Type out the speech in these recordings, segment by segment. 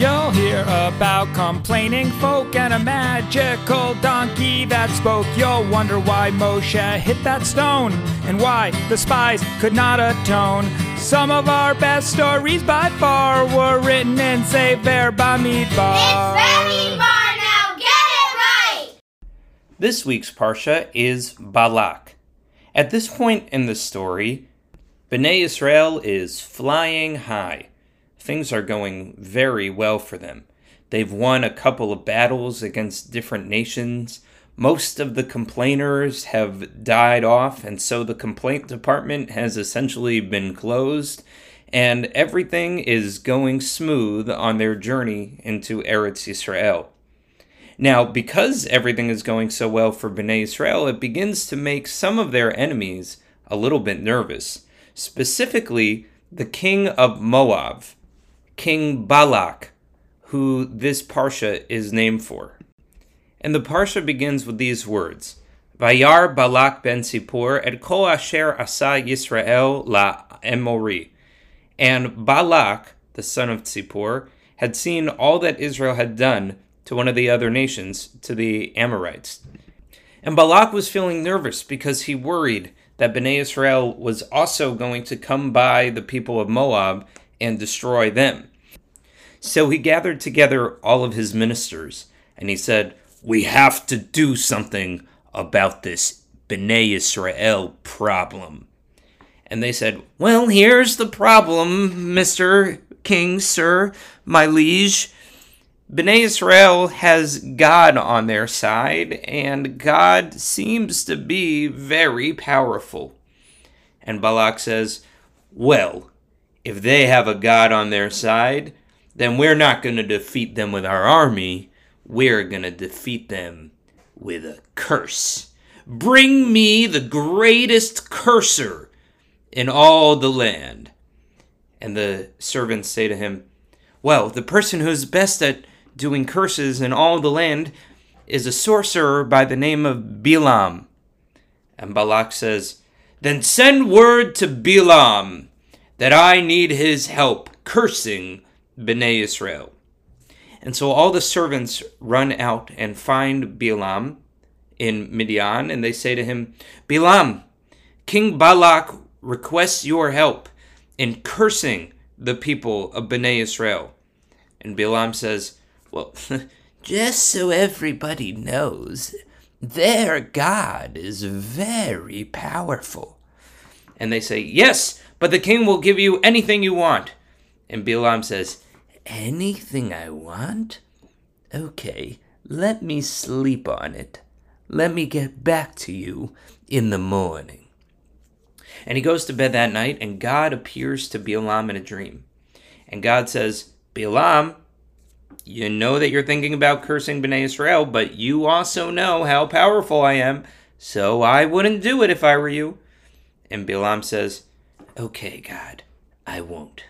You'll hear about complaining folk and a magical donkey that spoke. You'll wonder why Moshe hit that stone and why the spies could not atone. Some of our best stories by far were written in Sefer Bamidbar. It's Bamidbar now, get it right! This week's Parsha is Balak. At this point in the story, Bnei Israel is flying high. Things are going very well for them. They've won a couple of battles against different nations. Most of the complainers have died off, and so the complaint department has essentially been closed, and everything is going smooth on their journey into Eretz Israel. Now, because everything is going so well for Bnei Israel, it begins to make some of their enemies a little bit nervous. Specifically, the king of Moab, King Balak, who this Parsha is named for. And the Parsha begins with these words Vayar Balak ben Zippor et kol asher asa Yisrael la Emori. And Balak, the son of Zippor, had seen all that Israel had done to one of the other nations, to the Amorites. And Balak was feeling nervous because he worried that Bnei Israel was also going to come by the people of Moab and destroy them. So he gathered together all of his ministers and he said, We have to do something about this Bnei Israel problem. And they said, Well, here's the problem, Mr. King, sir, my liege. Bnei Israel has God on their side, and God seems to be very powerful. And Balak says, Well, if they have a God on their side, then we're not going to defeat them with our army. We're going to defeat them with a curse. Bring me the greatest curser in all the land. And the servants say to him, Well, the person who's best at doing curses in all the land is a sorcerer by the name of Bilam. And Balak says, Then send word to Bilam that I need his help cursing Bnei Israel. And so all the servants run out and find Bilam in Midian, and they say to him, Bilam, King Balak requests your help in cursing the people of Bnei Israel. And Bilam says, Well, just so everybody knows, their God is very powerful. And they say, Yes, but the king will give you anything you want. And Bilam says, Anything I want? Okay, let me sleep on it. Let me get back to you in the morning. And he goes to bed that night, and God appears to Bilam in a dream. And God says, Bilam, you know that you're thinking about cursing Bnei Israel, but you also know how powerful I am, so I wouldn't do it if I were you. And Bilam says, Okay, God, I won't.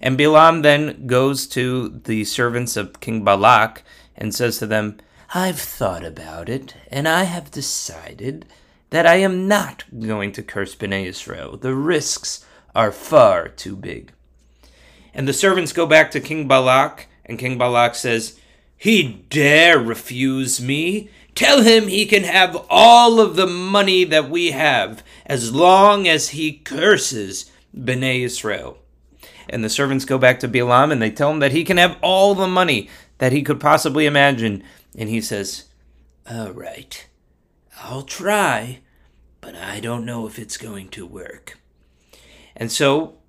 And Bilam then goes to the servants of King Balak and says to them, I've thought about it, and I have decided that I am not going to curse Bnei Israel. The risks are far too big. And the servants go back to King Balak, and King Balak says, He dare refuse me. Tell him he can have all of the money that we have as long as he curses Bnei Israel. And the servants go back to Bilam and they tell him that he can have all the money that he could possibly imagine. And he says, All right, I'll try, but I don't know if it's going to work. And so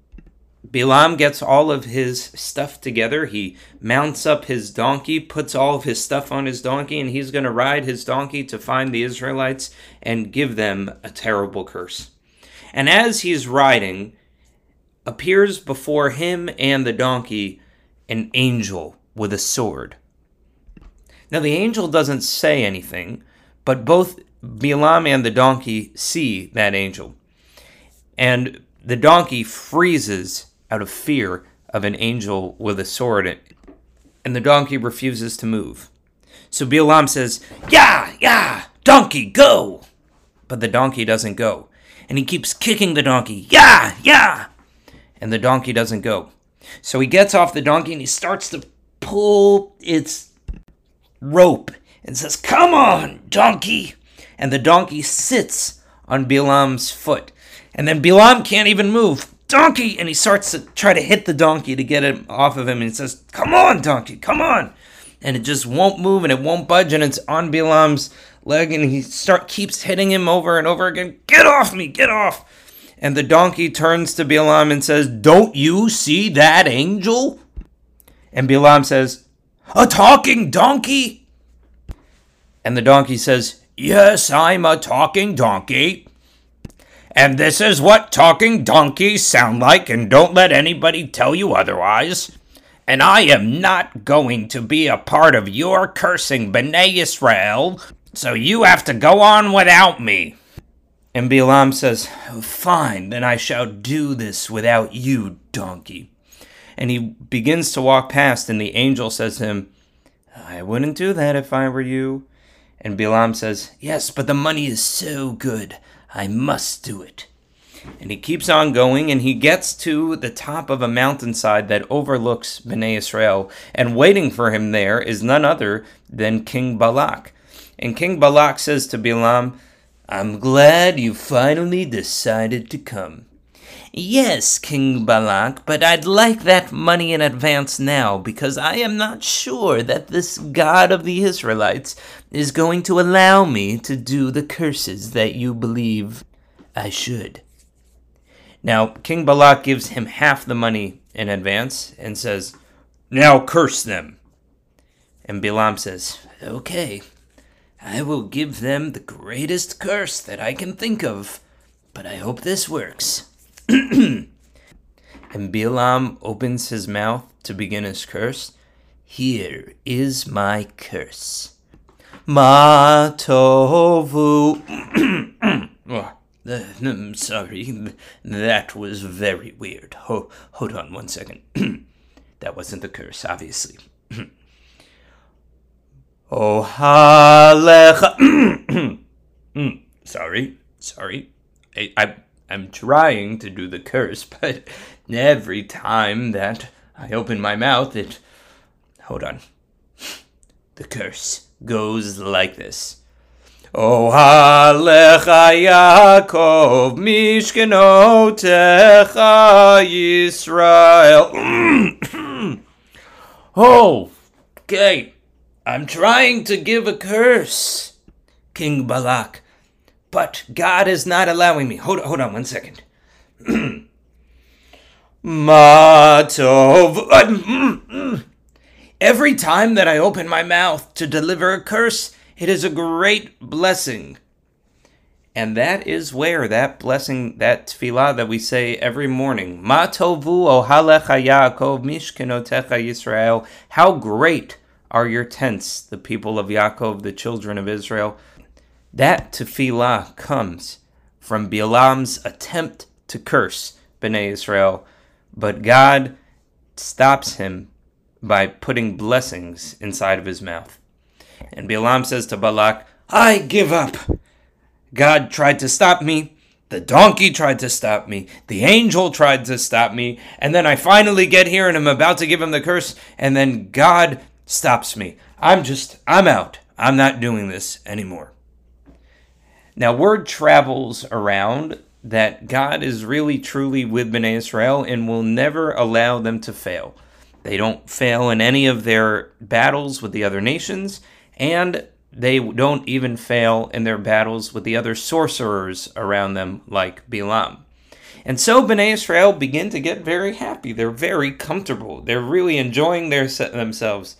Bilam gets all of his stuff together. He mounts up his donkey, puts all of his stuff on his donkey, and he's going to ride his donkey to find the Israelites and give them a terrible curse. And as he's riding, appears before him and the donkey an angel with a sword. Now, the angel doesn't say anything, but both Bilam and the donkey see that angel. And the donkey freezes out of fear of an angel with a sword, and the donkey refuses to move. So Bilam says, Yeah, yeah, donkey, go! But the donkey doesn't go. And he keeps kicking the donkey, Yeah, yeah! And the donkey doesn't go. So he gets off the donkey and he starts to pull its rope and says, Come on, donkey. And the donkey sits on Bilam's foot. And then Bilam can't even move. Donkey! And he starts to try to hit the donkey to get it off of him. And he says, Come on, donkey, come on. And it just won't move and it won't budge. And it's on Bilam's leg. And he start keeps hitting him over and over again. Get off me, get off. And the donkey turns to Bilam and says, Don't you see that angel? And Bilam says, A talking donkey? And the donkey says, Yes, I'm a talking donkey. And this is what talking donkeys sound like, and don't let anybody tell you otherwise. And I am not going to be a part of your cursing B'nai Israel, so you have to go on without me. And Bilam says, Fine, then I shall do this without you, donkey. And he begins to walk past, and the angel says to him, I wouldn't do that if I were you. And Bilam says, Yes, but the money is so good. I must do it. And he keeps on going, and he gets to the top of a mountainside that overlooks Bnei Israel. And waiting for him there is none other than King Balak. And King Balak says to Bilam, I'm glad you finally decided to come. Yes, King Balak, but I'd like that money in advance now because I am not sure that this God of the Israelites is going to allow me to do the curses that you believe I should. Now, King Balak gives him half the money in advance and says, Now curse them. And Bilam says, Okay, I will give them the greatest curse that I can think of, but I hope this works. and Bilam opens his mouth to begin his curse. Here is my curse. Ma tovu. oh, I'm hmm, sorry, that was very weird. Ho- hold on one second. that wasn't the curse, obviously. Oh, halecha. Mm, sorry, sorry. I, I I'm trying to do the curse, but every time that I open my mouth, it. Hold on. The curse goes like this. O halecha Yaakov mishkenotecha Yisrael. oh, okay. I'm trying to give a curse, King Balak. But God is not allowing me. Hold on, hold on one second. Matov. Every time that I open my mouth to deliver a curse, it is a great blessing. And that is where that blessing, that tefillah that we say every morning, Matovu ohalecha Yaakov mishkenotecha Yisrael. How great are your tents, the people of Yaakov, the children of Israel. That tefillah comes from Bilam's attempt to curse Bnei Israel, but God stops him by putting blessings inside of his mouth. And Bilam says to Balak, I give up. God tried to stop me. The donkey tried to stop me. The angel tried to stop me. And then I finally get here and I'm about to give him the curse. And then God stops me. I'm just, I'm out. I'm not doing this anymore. Now, word travels around that God is really truly with Bnei Israel and will never allow them to fail. They don't fail in any of their battles with the other nations, and they don't even fail in their battles with the other sorcerers around them, like Bilam. And so Bnei Israel begin to get very happy. They're very comfortable. They're really enjoying their themselves.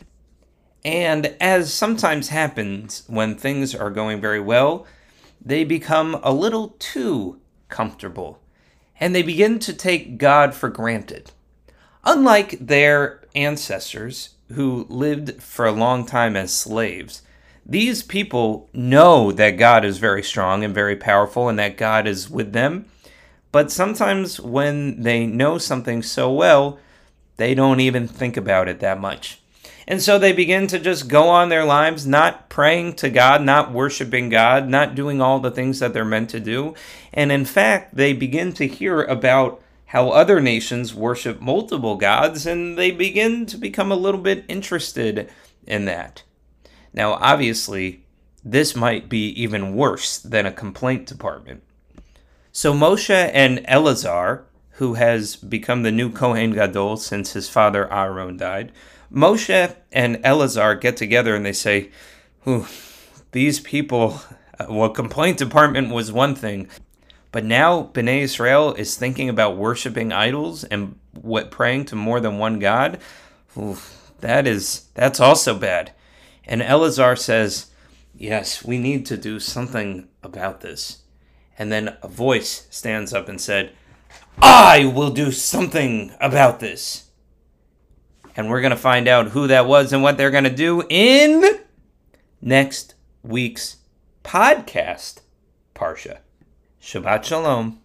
And as sometimes happens when things are going very well, they become a little too comfortable. And they begin to take God for granted. Unlike their ancestors who lived for a long time as slaves, these people know that God is very strong and very powerful and that God is with them. But sometimes when they know something so well, they don't even think about it that much. And so they begin to just go on their lives, not praying to God, not worshiping God, not doing all the things that they're meant to do. And in fact, they begin to hear about how other nations worship multiple gods and they begin to become a little bit interested in that. Now, obviously, this might be even worse than a complaint department. So Moshe and Eleazar, who has become the new Kohen Gadol since his father Aaron died, Moshe and Eleazar get together and they say, these people, uh, well, complaint department was one thing, but now Bnei Israel is thinking about worshiping idols and what praying to more than one God. Ooh, that is that's also bad. And Eleazar says, "Yes, we need to do something about this." And then a voice stands up and said, "I will do something about this." And we're going to find out who that was and what they're going to do in next week's podcast, Parsha. Shabbat Shalom.